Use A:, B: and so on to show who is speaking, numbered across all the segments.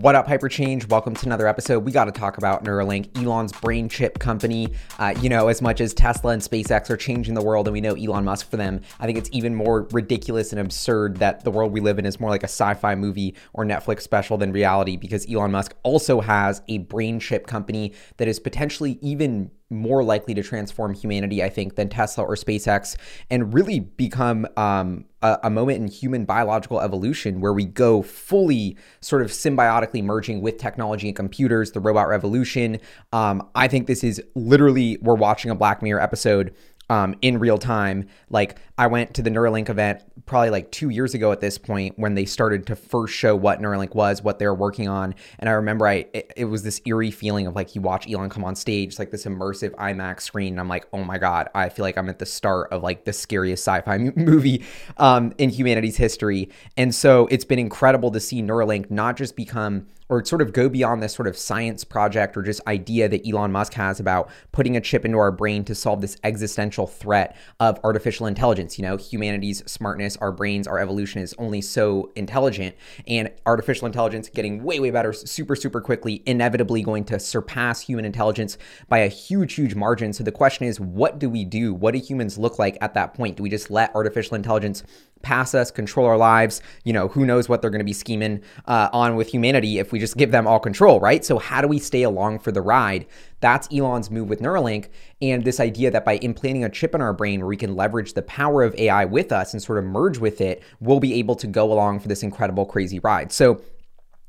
A: What up, Hyperchange? Welcome to another episode. We got to talk about Neuralink, Elon's brain chip company. Uh, you know, as much as Tesla and SpaceX are changing the world, and we know Elon Musk for them, I think it's even more ridiculous and absurd that the world we live in is more like a sci fi movie or Netflix special than reality because Elon Musk also has a brain chip company that is potentially even more likely to transform humanity, I think, than Tesla or SpaceX, and really become um, a, a, moment in human biological evolution where we go fully sort of symbiotically merging with technology and computers, the robot revolution. Um, I think this is literally, we're watching a Black Mirror episode um, in real time. Like I went to the Neuralink event probably like two years ago at this point when they started to first show what Neuralink was, what they were working on, and I remember I it, it was this eerie feeling of like you watch Elon come on stage, like this immersive IMAX screen, and I'm like, oh my god, I feel like I'm at the start of like the scariest sci-fi movie um, in humanity's history, and so it's been incredible to see Neuralink not just become or sort of go beyond this sort of science project or just idea that Elon Musk has about putting a chip into our brain to solve this existential threat of artificial intelligence. You know, humanity's smartness, our brains, our evolution is only so intelligent, and artificial intelligence getting way, way better super, super quickly, inevitably going to surpass human intelligence by a huge, huge margin. So the question is, what do we do? What do humans look like at that point? Do we just let artificial intelligence pass us, control our lives. You know, who knows what they're going to be scheming uh, on with humanity if we just give them all control, right? So, how do we stay along for the ride? That's Elon's move with Neuralink. And this idea that by implanting a chip in our brain where we can leverage the power of AI with us and sort of merge with it, we'll be able to go along for this incredible, crazy ride. So,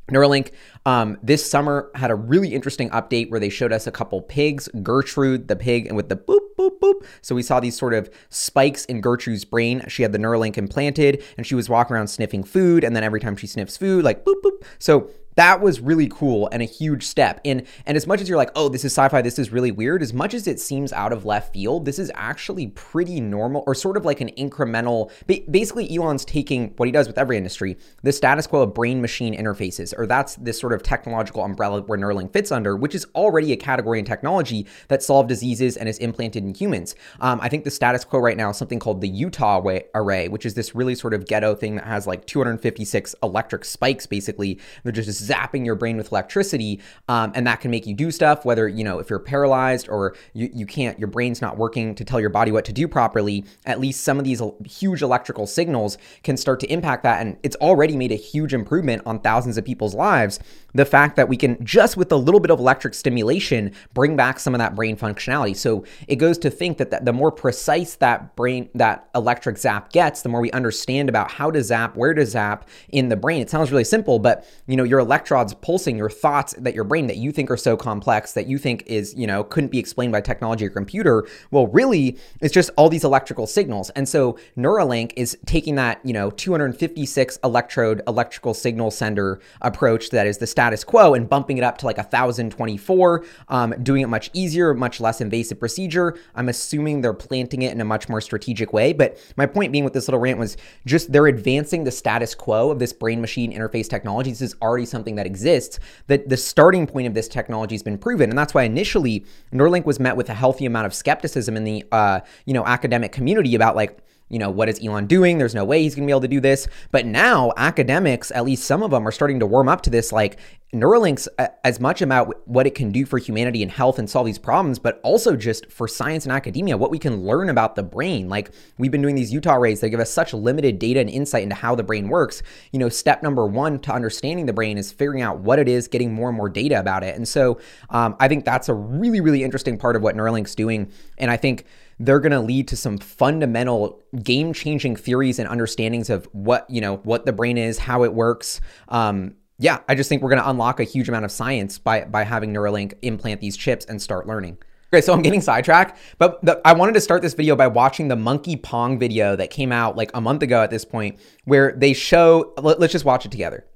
A: Neuralink um, this summer had a really interesting update where they showed us a couple pigs, Gertrude, the pig, and with the boop, boop, boop. So we saw these sort of spikes in Gertrude's brain. She had the Neuralink implanted and she was walking around sniffing food. And then every time she sniffs food, like boop, boop. So that was really cool and a huge step. And and as much as you're like, oh, this is sci-fi, this is really weird, as much as it seems out of left field, this is actually pretty normal or sort of like an incremental. Basically, Elon's taking what he does with every industry, the status quo of brain-machine interfaces, or that's this sort of technological umbrella where Neuralink fits under, which is already a category in technology that solve diseases and is implanted in humans. Um, I think the status quo right now is something called the Utah array, which is this really sort of ghetto thing that has like 256 electric spikes. Basically, they're just zapping your brain with electricity, um, and that can make you do stuff. Whether you know if you're paralyzed or you, you can't, your brain's not working to tell your body what to do properly. At least some of these huge electrical signals can start to impact that, and it's already made a huge improvement on thousands of people's lives. The fact that we can just with a little bit of electric stimulation bring back some of that brain functionality. So it goes to think that the more precise that brain that electric zap gets, the more we understand about how to zap, where to zap in the brain. It sounds really simple, but you know your electrodes pulsing your thoughts that your brain that you think are so complex that you think is, you know, couldn't be explained by technology or computer. Well, really, it's just all these electrical signals. And so Neuralink is taking that, you know, 256 electrode electrical signal sender approach that is the status quo and bumping it up to like 1024, um, doing it much easier, much less invasive procedure. I'm assuming they're planting it in a much more strategic way. But my point being with this little rant was just they're advancing the status quo of this brain machine interface technology. This is already something that exists, that the starting point of this technology has been proven. And that's why initially Neuralink was met with a healthy amount of skepticism in the uh, you know academic community about like you know, what is Elon doing? There's no way he's going to be able to do this. But now academics, at least some of them, are starting to warm up to this. Like Neuralink's as much about what it can do for humanity and health and solve these problems, but also just for science and academia, what we can learn about the brain. Like we've been doing these Utah arrays that give us such limited data and insight into how the brain works. You know, step number one to understanding the brain is figuring out what it is, getting more and more data about it. And so um, I think that's a really, really interesting part of what Neuralink's doing. And I think they're going to lead to some fundamental game changing theories and understandings of what you know what the brain is how it works um, yeah i just think we're going to unlock a huge amount of science by by having neuralink implant these chips and start learning Okay, so I'm getting sidetracked, but the, I wanted to start this video by watching the Monkey Pong video that came out like a month ago at this point, where they show. Let, let's just watch it together.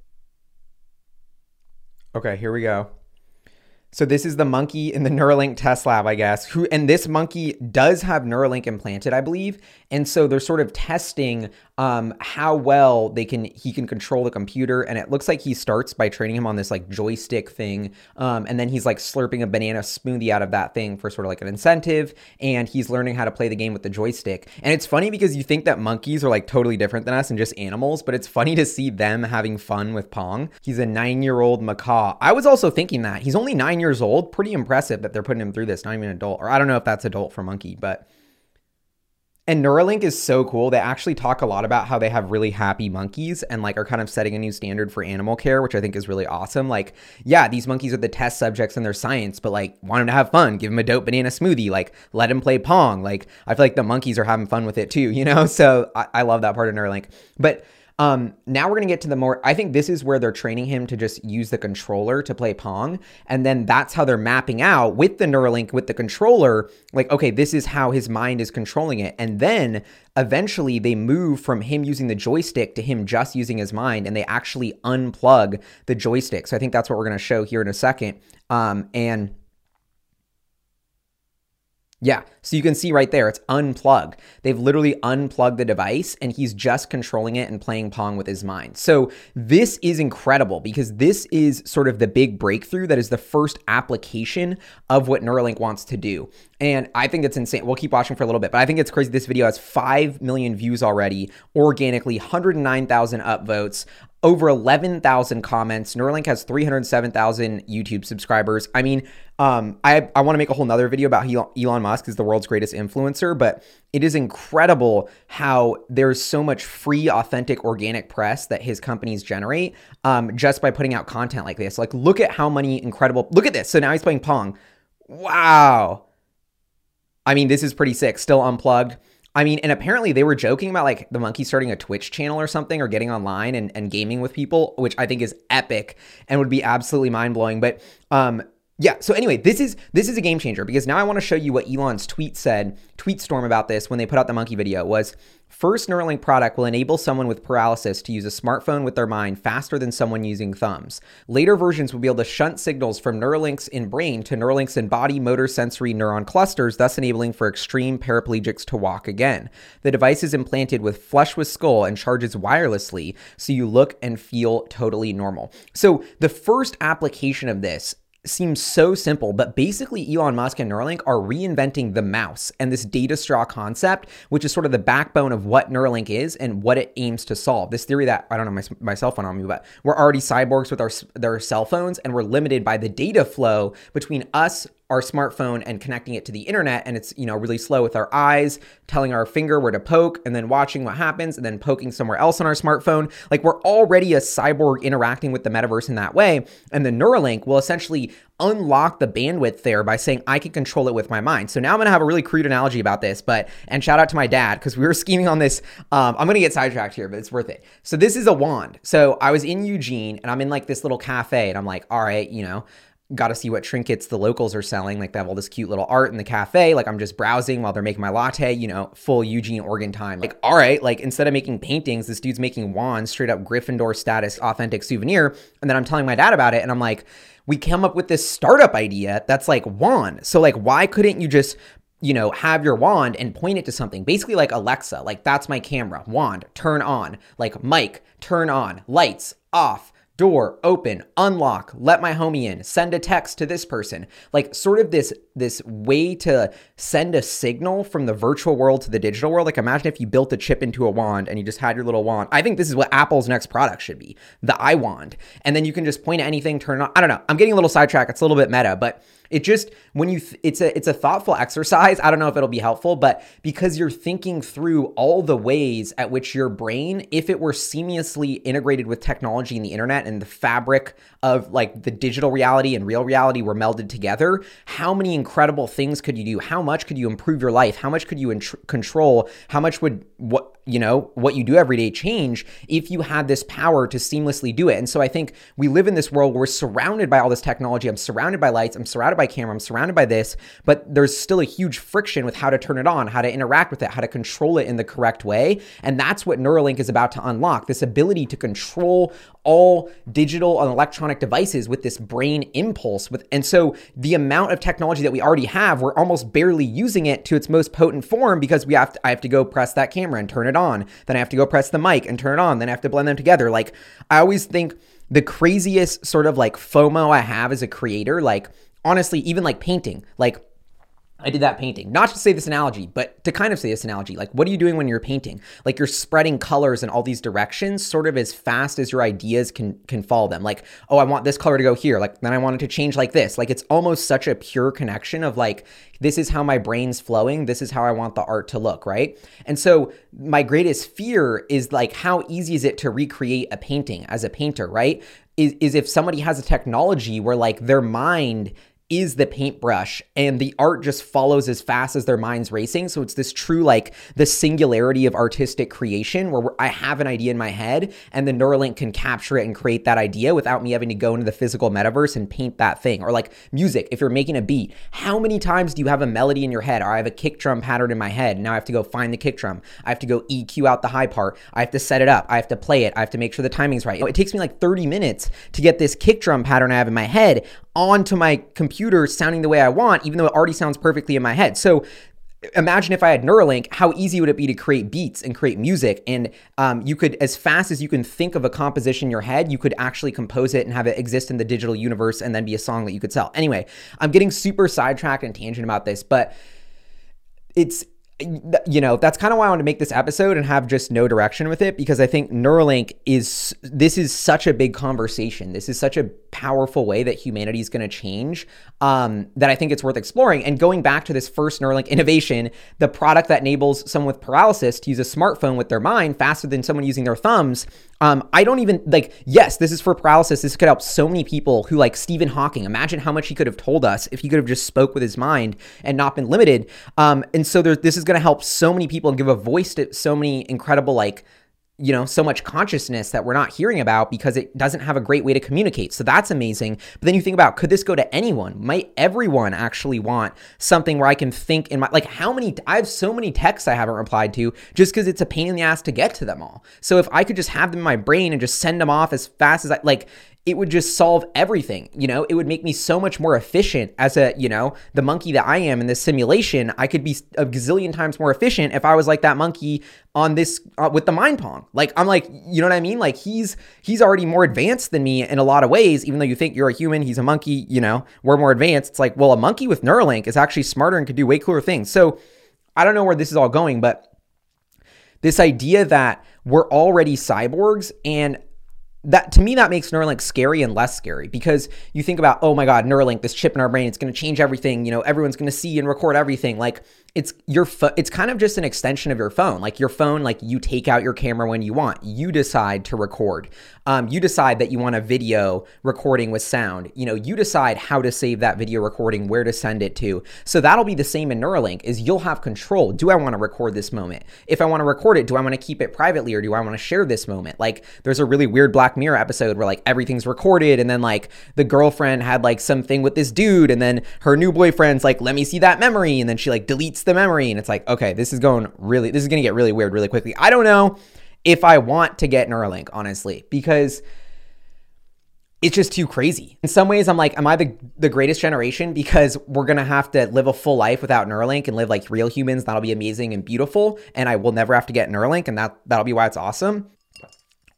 A: Okay, here we go. So this is the monkey in the Neuralink test lab, I guess. Who and this monkey does have Neuralink implanted, I believe. And so they're sort of testing um, how well they can he can control the computer. And it looks like he starts by training him on this like joystick thing, um, and then he's like slurping a banana smoothie out of that thing for sort of like an incentive. And he's learning how to play the game with the joystick. And it's funny because you think that monkeys are like totally different than us and just animals, but it's funny to see them having fun with Pong. He's a nine-year-old macaque. I was also thinking that he's only nine years old. Pretty impressive that they're putting him through this. Not even adult, or I don't know if that's adult for monkey, but and Neuralink is so cool. They actually talk a lot about how they have really happy monkeys and like are kind of setting a new standard for animal care, which I think is really awesome. Like, yeah, these monkeys are the test subjects in their science, but like want them to have fun, give them a dope banana smoothie, like let them play Pong. Like, I feel like the monkeys are having fun with it too, you know? So I, I love that part of Neuralink. But um, now we're going to get to the more, I think this is where they're training him to just use the controller to play Pong. And then that's how they're mapping out with the Neuralink, with the controller, like, okay, this is how his mind is controlling it. And then eventually they move from him using the joystick to him just using his mind and they actually unplug the joystick. So I think that's what we're going to show here in a second. Um, and yeah, so you can see right there, it's unplugged. They've literally unplugged the device and he's just controlling it and playing Pong with his mind. So this is incredible because this is sort of the big breakthrough that is the first application of what Neuralink wants to do. And I think it's insane. We'll keep watching for a little bit, but I think it's crazy. This video has 5 million views already, organically, 109,000 upvotes over 11,000 comments. Neuralink has 307,000 YouTube subscribers. I mean, um, I, I want to make a whole nother video about Elon Musk is the world's greatest influencer, but it is incredible how there's so much free, authentic, organic press that his companies generate um, just by putting out content like this. Like, look at how many incredible, look at this. So now he's playing Pong. Wow. I mean, this is pretty sick. Still unplugged. I mean, and apparently they were joking about like the monkey starting a Twitch channel or something or getting online and, and gaming with people, which I think is epic and would be absolutely mind blowing. But um, yeah, so anyway, this is this is a game changer because now I want to show you what Elon's tweet said, tweet storm about this when they put out the monkey video was first Neuralink product will enable someone with paralysis to use a smartphone with their mind faster than someone using thumbs. Later versions will be able to shunt signals from Neuralinks in brain to Neuralinks in body motor sensory neuron clusters, thus enabling for extreme paraplegics to walk again. The device is implanted with flush with skull and charges wirelessly, so you look and feel totally normal. So the first application of this seems so simple, but basically Elon Musk and Neuralink are reinventing the mouse and this data straw concept, which is sort of the backbone of what Neuralink is and what it aims to solve. This theory that I don't know my, my cell phone on me, but we're already cyborgs with our their cell phones and we're limited by the data flow between us our smartphone and connecting it to the internet and it's you know really slow with our eyes telling our finger where to poke and then watching what happens and then poking somewhere else on our smartphone like we're already a cyborg interacting with the metaverse in that way and the neuralink will essentially unlock the bandwidth there by saying I can control it with my mind. So now I'm going to have a really crude analogy about this, but and shout out to my dad because we were scheming on this. Um, I'm going to get sidetracked here, but it's worth it. So this is a wand. So I was in Eugene and I'm in like this little cafe and I'm like, all right, you know, got to see what trinkets the locals are selling. Like they have all this cute little art in the cafe. Like I'm just browsing while they're making my latte, you know, full Eugene, Oregon time. Like, all right, like instead of making paintings, this dude's making wands, straight up Gryffindor status, authentic souvenir. And then I'm telling my dad about it and I'm like, we came up with this startup idea that's like wand. So like, why couldn't you just you know, have your wand and point it to something. Basically, like Alexa, like that's my camera. Wand, turn on. Like mic, turn on. Lights, off door open unlock let my homie in send a text to this person. Like sort of this this way to send a signal from the virtual world to the digital world. Like imagine if you built a chip into a wand and you just had your little wand. I think this is what apple's next product should be the iWand. And then you can just point at anything turn on. I don't know. I'm getting a little sidetracked. It's a little bit meta but it just when you th- it's a it's a thoughtful exercise. I don't know if it'll be helpful, but because you're thinking through all the ways at which your brain, if it were seamlessly integrated with technology and the internet and the fabric of like the digital reality and real reality were melded together, how many incredible things could you do? How much could you improve your life? How much could you control? How much would what you know, what you do every day change if you had this power to seamlessly do it. And so I think we live in this world where we're surrounded by all this technology. I'm surrounded by lights, I'm surrounded by camera, I'm surrounded by this, but there's still a huge friction with how to turn it on, how to interact with it, how to control it in the correct way. And that's what Neuralink is about to unlock this ability to control all digital and electronic devices with this brain impulse with and so the amount of technology that we already have we're almost barely using it to its most potent form because we have to, I have to go press that camera and turn it on. Then I have to go press the mic and turn it on. Then I have to blend them together. Like I always think the craziest sort of like FOMO I have as a creator like honestly even like painting like I did that painting. Not to say this analogy, but to kind of say this analogy. Like, what are you doing when you're painting? Like, you're spreading colors in all these directions, sort of as fast as your ideas can can follow them. Like, oh, I want this color to go here. Like, then I want it to change like this. Like, it's almost such a pure connection of like, this is how my brain's flowing. This is how I want the art to look, right? And so, my greatest fear is like, how easy is it to recreate a painting as a painter, right? Is, is if somebody has a technology where like their mind is the paintbrush and the art just follows as fast as their mind's racing. So it's this true, like the singularity of artistic creation where I have an idea in my head and the Neuralink can capture it and create that idea without me having to go into the physical metaverse and paint that thing. Or like music, if you're making a beat, how many times do you have a melody in your head or I have a kick drum pattern in my head? Now I have to go find the kick drum. I have to go EQ out the high part. I have to set it up. I have to play it. I have to make sure the timing's right. It takes me like 30 minutes to get this kick drum pattern I have in my head onto my computer sounding the way I want, even though it already sounds perfectly in my head. So imagine if I had Neuralink, how easy would it be to create beats and create music? And um, you could, as fast as you can think of a composition in your head, you could actually compose it and have it exist in the digital universe and then be a song that you could sell. Anyway, I'm getting super sidetracked and tangent about this, but it's you know that's kind of why I want to make this episode and have just no direction with it because I think Neuralink is this is such a big conversation. This is such a powerful way that humanity is going to change um, that I think it's worth exploring. And going back to this first Neuralink innovation, the product that enables someone with paralysis to use a smartphone with their mind faster than someone using their thumbs. Um, I don't even like, yes, this is for paralysis. This could help so many people who, like Stephen Hawking, imagine how much he could have told us if he could have just spoke with his mind and not been limited. Um, and so there, this is going to help so many people and give a voice to so many incredible, like, you know, so much consciousness that we're not hearing about because it doesn't have a great way to communicate. So that's amazing. But then you think about could this go to anyone? Might everyone actually want something where I can think in my like how many I have so many texts I haven't replied to just because it's a pain in the ass to get to them all. So if I could just have them in my brain and just send them off as fast as I like it would just solve everything. You know, it would make me so much more efficient as a, you know, the monkey that I am in this simulation. I could be a gazillion times more efficient if I was like that monkey on this uh, with the mind pong. Like I'm like, you know what I mean? Like he's he's already more advanced than me in a lot of ways. Even though you think you're a human, he's a monkey. You know, we're more advanced. It's like, well, a monkey with Neuralink is actually smarter and could do way cooler things. So I don't know where this is all going, but this idea that we're already cyborgs and that to me that makes Neuralink scary and less scary because you think about oh my god Neuralink this chip in our brain it's going to change everything you know everyone's going to see and record everything. Like it's your fo- it's kind of just an extension of your phone. Like your phone like you take out your camera when you want. You decide to record. Um, you decide that you want a video recording with sound. You know you decide how to save that video recording where to send it to. So that'll be the same in neuralink is you'll have control. Do i want to record this moment? If i want to record it do i want to keep it privately or do i want to share this moment? Like there's a really weird black mirror episode where like everything's recorded and then like the girlfriend had like something with this dude and then her new boyfriend's like let me see that memory and then she like deletes the memory and it's like, okay, this is going really, this is going to get really weird really quickly. I don't know if I want to get Neuralink, honestly, because it's just too crazy. In some ways, I'm like, am I the, the greatest generation? Because we're gonna have to live a full life without Neuralink and live like real humans. That'll be amazing and beautiful, and I will never have to get Neuralink, and that that'll be why it's awesome.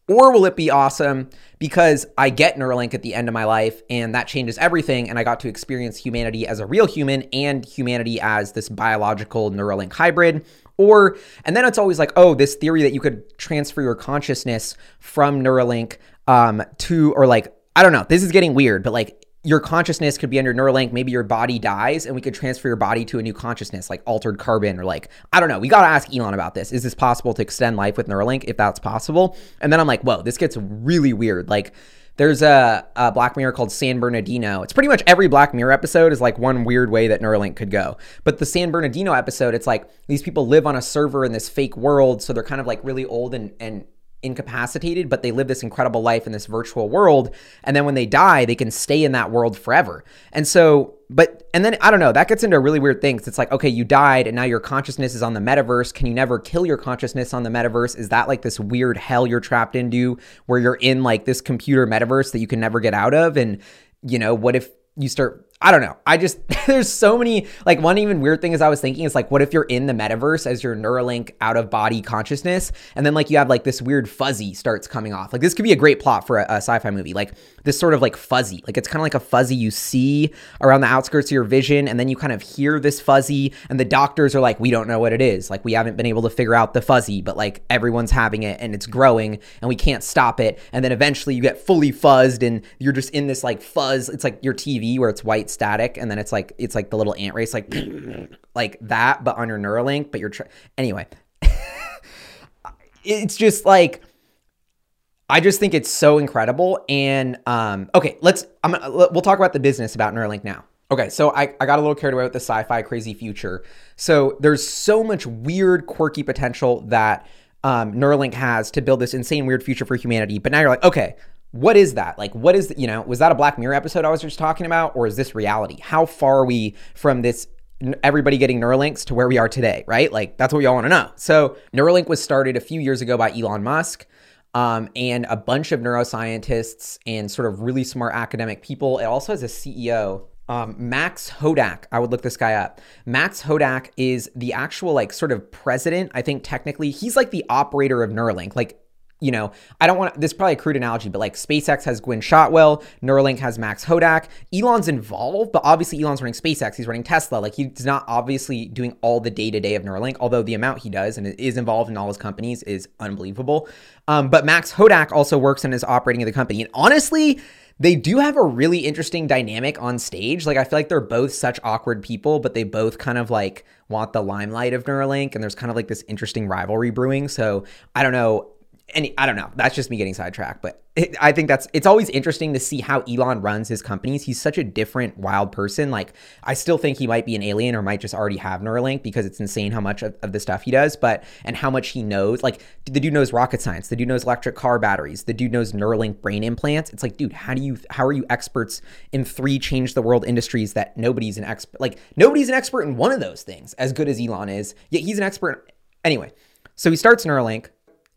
A: Or will it be awesome because I get Neuralink at the end of my life and that changes everything and I got to experience humanity as a real human and humanity as this biological Neuralink hybrid? Or, and then it's always like, oh, this theory that you could transfer your consciousness from Neuralink um, to, or like, I don't know, this is getting weird, but like your consciousness could be under Neuralink. Maybe your body dies and we could transfer your body to a new consciousness, like altered carbon or like, I don't know. We got to ask Elon about this. Is this possible to extend life with Neuralink if that's possible? And then I'm like, whoa, this gets really weird. Like, there's a, a, Black Mirror called San Bernardino. It's pretty much every Black Mirror episode is like one weird way that Neuralink could go. But the San Bernardino episode, it's like these people live on a server in this fake world. So they're kind of like really old and, and incapacitated, but they live this incredible life in this virtual world. And then when they die, they can stay in that world forever. And so, but, and then I don't know, that gets into a really weird thing. It's like, okay, you died and now your consciousness is on the metaverse. Can you never kill your consciousness on the metaverse? Is that like this weird hell you're trapped into where you're in like this computer metaverse that you can never get out of? And, you know, what if you start I don't know. I just there's so many like one even weird thing is I was thinking is like what if you're in the metaverse as your Neuralink out of body consciousness and then like you have like this weird fuzzy starts coming off. Like this could be a great plot for a, a sci-fi movie. Like this sort of like fuzzy. Like it's kind of like a fuzzy you see around the outskirts of your vision and then you kind of hear this fuzzy and the doctors are like we don't know what it is. Like we haven't been able to figure out the fuzzy, but like everyone's having it and it's growing and we can't stop it. And then eventually you get fully fuzzed and you're just in this like fuzz. It's like your TV where it's white static and then it's like it's like the little ant race like like that but on your Neuralink but you're tr- anyway. It's just like I just think it's so incredible and um okay let's I'm we'll talk about the business about Neuralink now. Okay so I, I got a little carried away with the sci-fi crazy future. So there's so much weird quirky potential that um, Neuralink has to build this insane weird future for humanity but now you're like okay what is that? Like, what is, you know, was that a Black Mirror episode I was just talking about, or is this reality? How far are we from this everybody getting Neuralinks to where we are today, right? Like, that's what we all want to know. So, Neuralink was started a few years ago by Elon Musk. Um, and a bunch of neuroscientists and sort of really smart academic people. It also has a CEO, um, Max Hodak. I would look this guy up. Max Hodak is the actual, like, sort of president. I think technically he's like the operator of Neuralink. Like, you know, I don't want this is probably a crude analogy, but like SpaceX has Gwynne Shotwell, Neuralink has Max Hodak. Elon's involved, but obviously Elon's running SpaceX, he's running Tesla. Like he's not obviously doing all the day to day of Neuralink, although the amount he does and is involved in all his companies is unbelievable. Um, but Max Hodak also works and is operating the company. And honestly, they do have a really interesting dynamic on stage. Like I feel like they're both such awkward people, but they both kind of like want the limelight of Neuralink, and there's kind of like this interesting rivalry brewing. So I don't know and I don't know. That's just me getting sidetracked, but it, I think that's it's always interesting to see how Elon runs his companies. He's such a different, wild person. Like I still think he might be an alien or might just already have Neuralink because it's insane how much of, of the stuff he does, but and how much he knows. Like the dude knows rocket science. The dude knows electric car batteries. The dude knows Neuralink brain implants. It's like, dude, how do you how are you experts in three change the world industries that nobody's an expert like nobody's an expert in one of those things as good as Elon is. Yet he's an expert anyway. So he starts Neuralink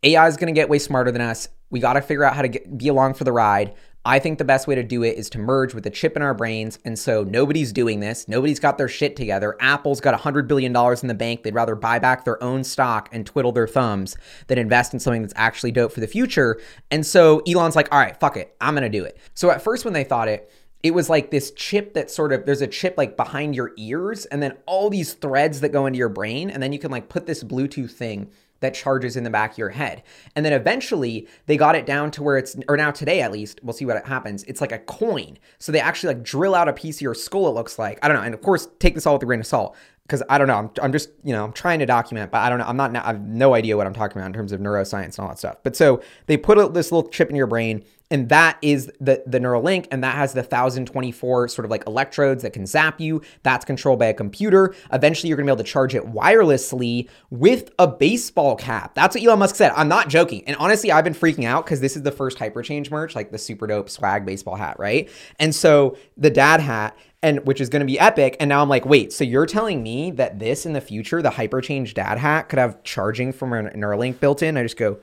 A: AI is going to get way smarter than us. We got to figure out how to get, be along for the ride. I think the best way to do it is to merge with a chip in our brains. And so nobody's doing this. Nobody's got their shit together. Apple's got $100 billion in the bank. They'd rather buy back their own stock and twiddle their thumbs than invest in something that's actually dope for the future. And so Elon's like, all right, fuck it. I'm going to do it. So at first, when they thought it, it was like this chip that sort of there's a chip like behind your ears and then all these threads that go into your brain and then you can like put this bluetooth thing that charges in the back of your head. And then eventually they got it down to where it's, or now today at least, we'll see what happens. It's like a coin. So they actually like drill out a piece of your skull, it looks like. I don't know. And of course, take this all with a grain of salt because I don't know. I'm, I'm just, you know, I'm trying to document, but I don't know. I'm not, I have no idea what I'm talking about in terms of neuroscience and all that stuff. But so they put this little chip in your brain and that is the the Neuralink, and that has the 1024 sort of like electrodes that can zap you. That's controlled by a computer. Eventually, you're gonna be able to charge it wirelessly with a baseball cap. That's what Elon Musk said. I'm not joking. And honestly, I've been freaking out because this is the first hyperchange merch, like the super dope swag baseball hat, right? And so the dad hat and which is going to be epic. And now I'm like, wait, so you're telling me that this in the future, the hyperchange dad hat could have charging from a Neuralink built in? I just go,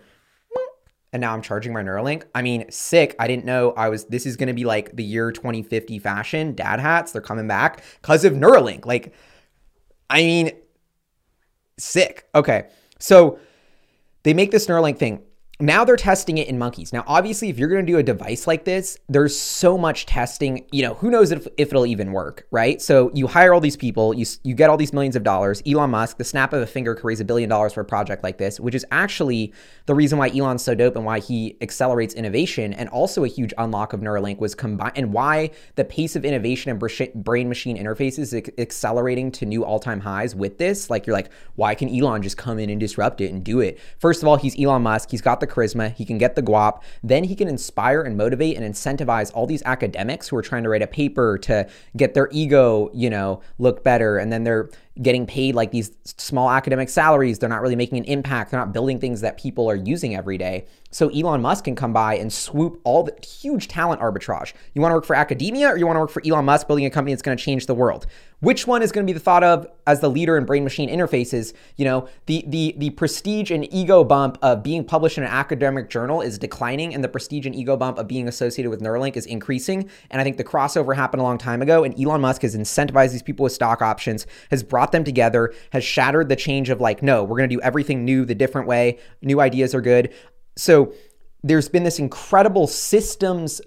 A: and now I'm charging my Neuralink. I mean, sick. I didn't know I was this is going to be like the year 2050 fashion. Dad hats, they're coming back cuz of Neuralink. Like I mean, sick. Okay. So they make this Neuralink thing now they're testing it in monkeys. Now, obviously, if you're going to do a device like this, there's so much testing. You know, who knows if, if it'll even work, right? So you hire all these people, you you get all these millions of dollars. Elon Musk, the snap of a finger, could raise a billion dollars for a project like this, which is actually the reason why Elon's so dope and why he accelerates innovation, and also a huge unlock of Neuralink was combined, and why the pace of innovation and brain machine interfaces is accelerating to new all time highs with this. Like you're like, why can Elon just come in and disrupt it and do it? First of all, he's Elon Musk. He's got the the charisma, he can get the guap, then he can inspire and motivate and incentivize all these academics who are trying to write a paper to get their ego, you know, look better. And then they're getting paid like these small academic salaries. They're not really making an impact. They're not building things that people are using every day. So Elon Musk can come by and swoop all the huge talent arbitrage. You want to work for academia or you want to work for Elon Musk building a company that's going to change the world? Which one is going to be the thought of as the leader in brain machine interfaces? You know, the the the prestige and ego bump of being published in an academic journal is declining and the prestige and ego bump of being associated with Neuralink is increasing. And I think the crossover happened a long time ago and Elon Musk has incentivized these people with stock options, has brought them together, has shattered the change of like, no, we're going to do everything new the different way. New ideas are good. So there's been this incredible systems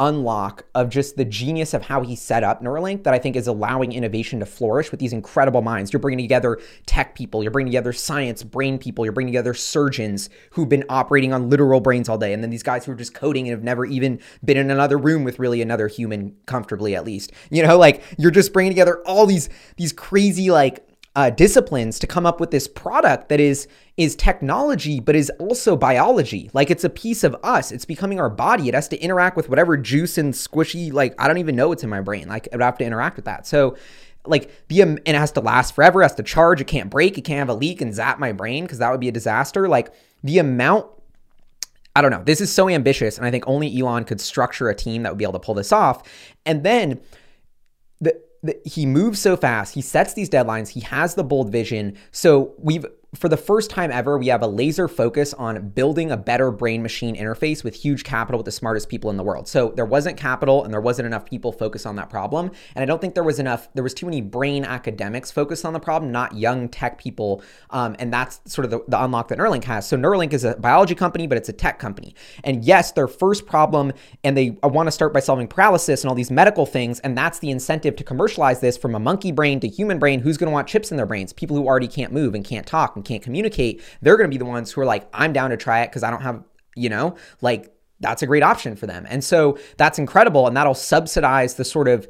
A: unlock of just the genius of how he set up Neuralink that I think is allowing innovation to flourish with these incredible minds. You're bringing together tech people, you're bringing together science, brain people, you're bringing together surgeons who've been operating on literal brains all day, and then these guys who are just coding and have never even been in another room with really another human comfortably, at least. You know, like you're just bringing together all these these crazy like uh, disciplines to come up with this product that is is technology but is also biology. Like it's a piece of us. It's becoming our body. It has to interact with whatever juice and squishy like i don't even know what's in my brain. Like i would have to interact with that. So like be a, and it has to last forever. It has to charge. It can't break. It can't have a leak and zap my brain because that would be a disaster. Like the amount I don't know. This is so ambitious, and I think only Elon could structure a team that would be able to pull this off. And then the he moves so fast. He sets these deadlines. He has the bold vision. So we've for the first time ever, we have a laser focus on building a better brain machine interface with huge capital with the smartest people in the world. So there wasn't capital and there wasn't enough people focused on that problem. And I don't think there was enough, there was too many brain academics focused on the problem, not young tech people. Um, and that's sort of the, the unlock that Neuralink has. So Neuralink is a biology company, but it's a tech company. And yes, their first problem, and they want to start by solving paralysis and all these medical things. And that's the incentive to commercialize this from a monkey brain to human brain. Who's going to want chips in their brains? People who already can't move and can't talk and can't communicate, they're going to be the ones who are like, I'm down to try it because I don't have, you know, like that's a great option for them. And so that's incredible. And that'll subsidize the sort of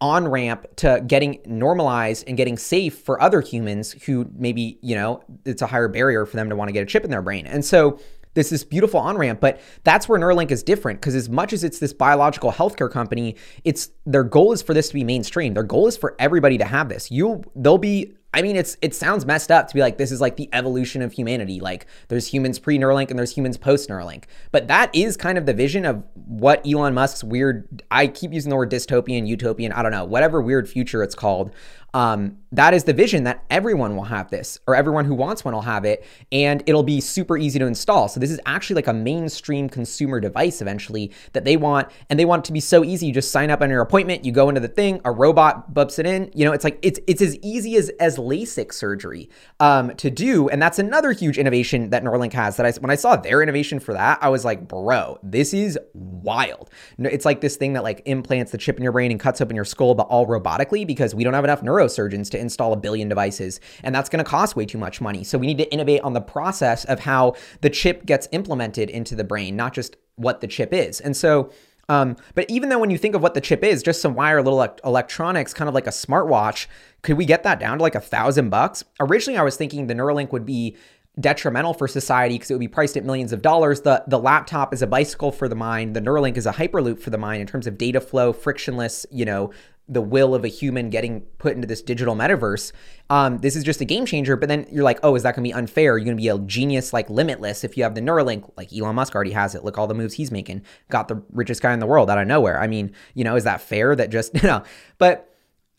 A: on ramp to getting normalized and getting safe for other humans who maybe, you know, it's a higher barrier for them to want to get a chip in their brain. And so this this beautiful on ramp. But that's where Neuralink is different because as much as it's this biological healthcare company, it's their goal is for this to be mainstream. Their goal is for everybody to have this. You they'll be I mean, it's it sounds messed up to be like this is like the evolution of humanity. Like there's humans pre Neuralink and there's humans post Neuralink. But that is kind of the vision of what Elon Musk's weird. I keep using the word dystopian, utopian. I don't know, whatever weird future it's called um, that is the vision that everyone will have this, or everyone who wants one will have it, and it'll be super easy to install. So this is actually like a mainstream consumer device eventually that they want, and they want it to be so easy. You just sign up on your appointment, you go into the thing, a robot bumps it in. You know, it's like it's it's as easy as as LASIK surgery um, to do, and that's another huge innovation that Neuralink has. That I when I saw their innovation for that, I was like, bro, this is wild. It's like this thing that like implants the chip in your brain and cuts open your skull, but all robotically because we don't have enough neurosurgeons to install a billion devices, and that's going to cost way too much money. So we need to innovate on the process of how the chip gets implemented into the brain, not just what the chip is. And so um, but even though when you think of what the chip is, just some wire little electronics, kind of like a smartwatch, could we get that down to like a thousand bucks? Originally, I was thinking the Neuralink would be detrimental for society because it would be priced at millions of dollars. The the laptop is a bicycle for the mind. The Neuralink is a hyperloop for the mind in terms of data flow, frictionless, you know, the will of a human getting put into this digital metaverse. Um, this is just a game changer. But then you're like, oh, is that going to be unfair? You're going to be a genius like limitless if you have the Neuralink, like Elon Musk already has it. Look all the moves he's making. Got the richest guy in the world out of nowhere. I mean, you know, is that fair? That just you know, but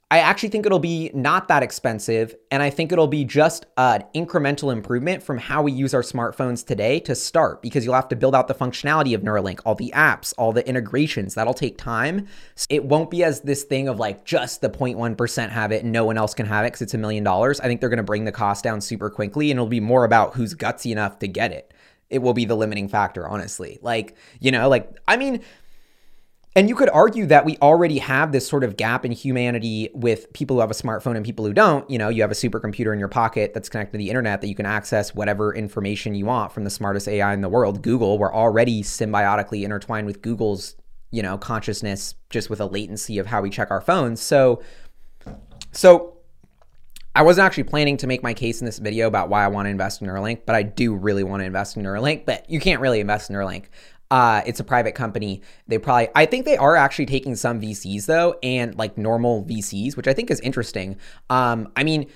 A: I actually think it'll be not that expensive. And I think it'll be just an incremental improvement from how we use our smartphones today to start because you'll have to build out the functionality of Neuralink, all the apps, all the integrations. That'll take time. It won't be as this thing of like just the 0.1% have it and no one else can have it because it's a million dollars. I think they're going to bring the cost down super quickly and it'll be more about who's gutsy enough to get it. It will be the limiting factor, honestly. Like, you know, like, I mean, and you could argue that we already have this sort of gap in humanity with people who have a smartphone and people who don't. You know, you have a supercomputer in your pocket that's connected to the internet that you can access whatever information you want from the smartest AI in the world, Google. We're already symbiotically intertwined with Google's, you know, consciousness just with a latency of how we check our phones. So, so I wasn't actually planning to make my case in this video about why I want to invest in Neuralink, but I do really want to invest in Neuralink. But you can't really invest in Neuralink. Uh, it's a private company. They probably, I think they are actually taking some VCs though, and like normal VCs, which I think is interesting. Um, I mean,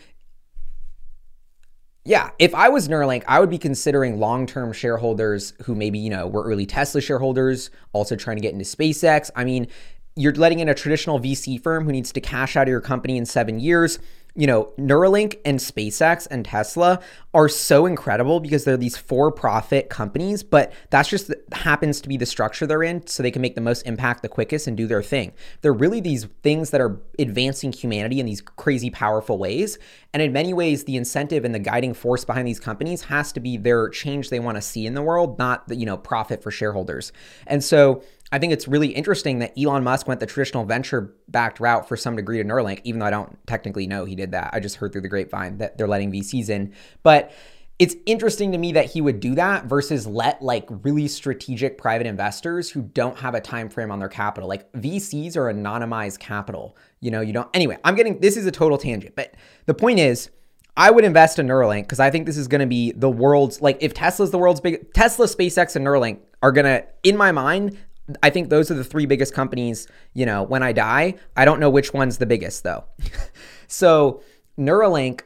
A: Yeah, if I was Neuralink, I would be considering long-term shareholders who maybe, you know, were early Tesla shareholders, also trying to get into SpaceX. I mean, you're letting in a traditional VC firm who needs to cash out of your company in 7 years you know, Neuralink and SpaceX and Tesla are so incredible because they're these for profit companies, but that's just happens to be the structure they're in so they can make the most impact the quickest and do their thing. They're really these things that are advancing humanity in these crazy powerful ways. And in many ways, the incentive and the guiding force behind these companies has to be their change they want to see in the world, not the, you know, profit for shareholders. And so I think it's really interesting that Elon Musk went the traditional venture backed route for some degree to Neuralink, even though I don't technically know he did that. I just heard through the grapevine that they're letting VCs in. But it's interesting to me that he would do that versus let like really strategic private investors who don't have a time frame on their capital. Like VCs are anonymized capital. You know, you don't anyway, I'm getting this is a total tangent, but the point is I would invest in Neuralink because I think this is going to be the world's like if Tesla's the world's big Tesla, SpaceX, and Neuralink are going to, in my mind, I think those are the three biggest companies, you know, when I die. I don't know which one's the biggest though. so Neuralink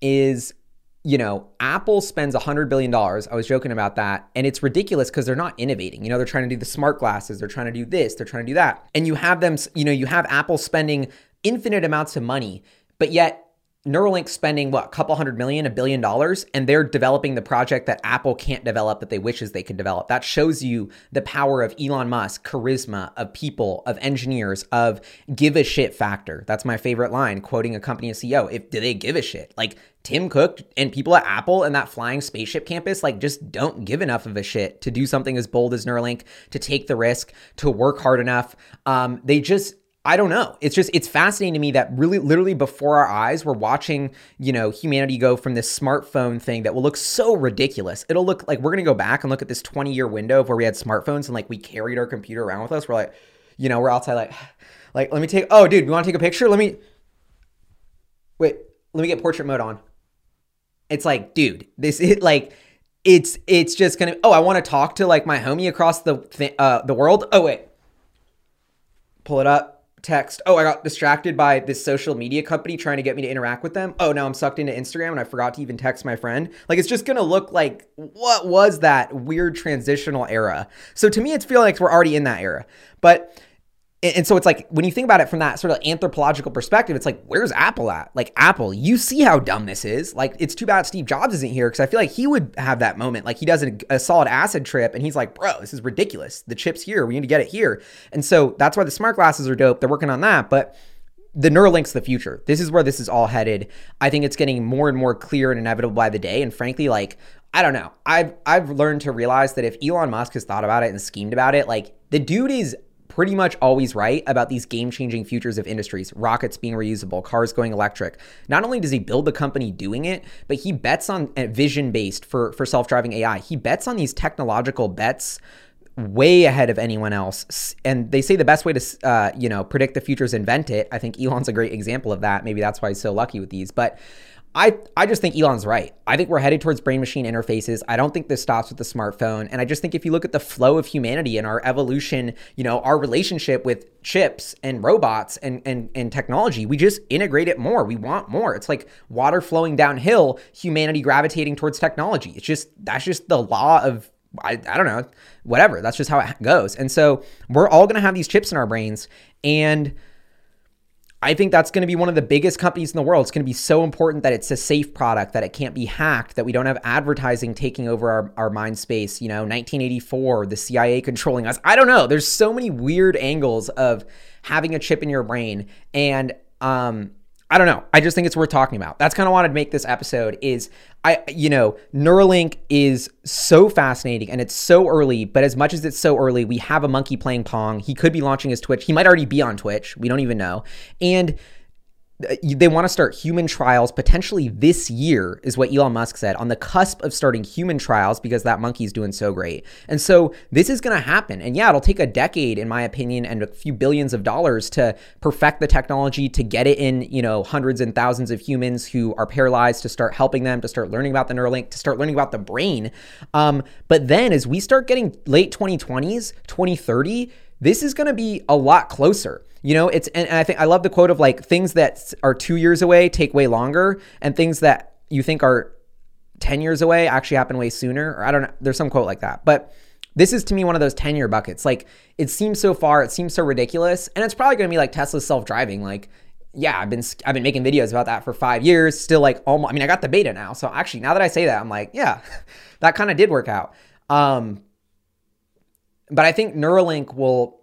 A: is, you know, Apple spends $100 billion. I was joking about that. And it's ridiculous because they're not innovating. You know, they're trying to do the smart glasses, they're trying to do this, they're trying to do that. And you have them, you know, you have Apple spending infinite amounts of money, but yet Neuralink spending what a couple hundred million, a billion dollars, and they're developing the project that Apple can't develop that they wishes they could develop. That shows you the power of Elon Musk, charisma, of people, of engineers, of give a shit factor. That's my favorite line, quoting a company CEO. If do they give a shit? Like Tim Cook and people at Apple and that flying spaceship campus, like just don't give enough of a shit to do something as bold as Neuralink, to take the risk, to work hard enough. Um, they just I don't know. It's just it's fascinating to me that really literally before our eyes we're watching, you know, humanity go from this smartphone thing that will look so ridiculous. It'll look like we're going to go back and look at this 20-year window of where we had smartphones and like we carried our computer around with us. We're like, you know, we're outside like like let me take Oh, dude, we want to take a picture? Let me Wait, let me get portrait mode on. It's like, dude, this is like it's it's just going to Oh, I want to talk to like my homie across the th- uh the world. Oh, wait. Pull it up text, oh, I got distracted by this social media company trying to get me to interact with them. Oh, now I'm sucked into Instagram and I forgot to even text my friend. Like it's just gonna look like what was that weird transitional era? So to me, it's feeling like we're already in that era. But and so it's like when you think about it from that sort of anthropological perspective, it's like, where's Apple at? Like, Apple, you see how dumb this is. Like, it's too bad Steve Jobs isn't here because I feel like he would have that moment. Like, he does a, a, solid acid trip and he's like, bro, this is ridiculous. The chip's here. We need to get it here. And so that's why the smart glasses are dope. They're working on that. But the Neuralink's the future. This is where this is all headed. I think it's getting more and more clear and inevitable by the day. And frankly, like, I don't know. I've I've learned to realize that if Elon Musk has thought about it and schemed about it, like the dude is pretty much always right about these game changing futures of industries, rockets being reusable, cars going electric. Not only does he build the company doing it, but he bets on vision based for, for self driving AI. He bets on these technological bets way ahead of anyone else. And they say the best way to, uh, you know, predict the future is invent it. I think Elon's a great example of that. Maybe that's why he's so lucky with these. But I, I just think Elon's right. I think we're headed towards brain machine interfaces. I don't think this stops with the smartphone. And I just think if you look at the flow of humanity and our evolution, you know, our relationship with chips and robots and, and, and technology, we just integrate it more. We want more. It's like water flowing downhill, humanity gravitating towards technology. It's just, that's just the law of I, I don't know, whatever. That's just how it goes. And so we're all going to have these chips in our brains. And I think that's going to be one of the biggest companies in the world. It's going to be so important that it's a safe product, that it can't be hacked, that we don't have advertising taking over our, our mind space. You know, 1984, the CIA controlling us. I don't know. There's so many weird angles of having a chip in your brain. And um, I don't know. I just think it's worth talking about. That's kind of wanted to make this episode is I you know, Neuralink is so fascinating and it's so early, but as much as it's so early, we have a monkey playing Pong. He could be launching his Twitch. He might already be on Twitch. We don't even know. And they want to start human trials potentially this year is what Elon Musk said on the cusp of starting human trials because that monkey's doing so great. And so this is going to happen. And yeah, it'll take a decade in my opinion and a few billions of dollars to perfect the technology to get it in, you know, hundreds and thousands of humans who are paralyzed to start helping them to start learning about the Neuralink, to start learning about the brain. Um, but then as we start getting late 2020s, 2030, this is going to be a lot closer. You know, it's and I think I love the quote of like things that are two years away take way longer, and things that you think are 10 years away actually happen way sooner. Or I don't know. There's some quote like that. But this is to me one of those 10 year buckets. Like it seems so far, it seems so ridiculous. And it's probably going to be like Tesla's self driving. Like, yeah, I've been I've been making videos about that for five years. Still like almost. I mean, I got the beta now, so actually now that I say that, I'm like, yeah, that kind of did work out. Um, but I think Neuralink will.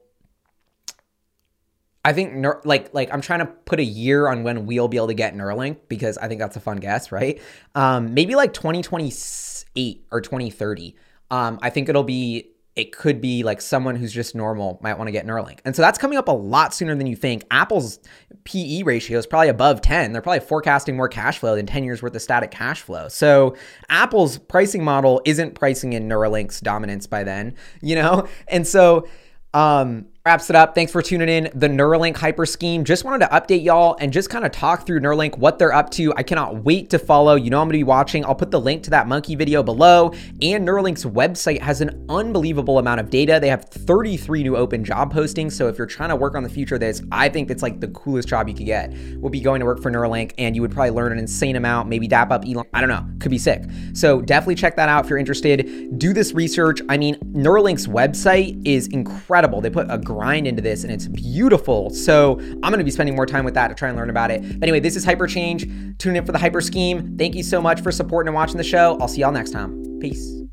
A: I think like like I'm trying to put a year on when we'll be able to get Neuralink because I think that's a fun guess, right? Um, maybe like 2028 or 2030. Um, I think it'll be it could be like someone who's just normal might want to get Neuralink. And so that's coming up a lot sooner than you think. Apple's PE ratio is probably above 10. They're probably forecasting more cash flow than 10 years worth of static cash flow. So Apple's pricing model isn't pricing in Neuralink's dominance by then, you know? And so um wraps it up. Thanks for tuning in. The Neuralink Hyper Scheme. Just wanted to update y'all and just kind of talk through Neuralink, what they're up to. I cannot wait to follow. You know, I'm going to be watching. I'll put the link to that monkey video below. And Neuralink's website has an unbelievable amount of data. They have 33 new open job postings. So if you're trying to work on the future of this, I think it's like the coolest job you could get. We'll be going to work for Neuralink and you would probably learn an insane amount, maybe dap up Elon. I don't know. Could be sick. So definitely check that out if you're interested. Do this research. I mean, Neuralink's website is incredible. They put a grind into this and it's beautiful. So I'm going to be spending more time with that to try and learn about it. But anyway, this is Hyperchange. Tune in for the Hyper Scheme. Thank you so much for supporting and watching the show. I'll see y'all next time. Peace.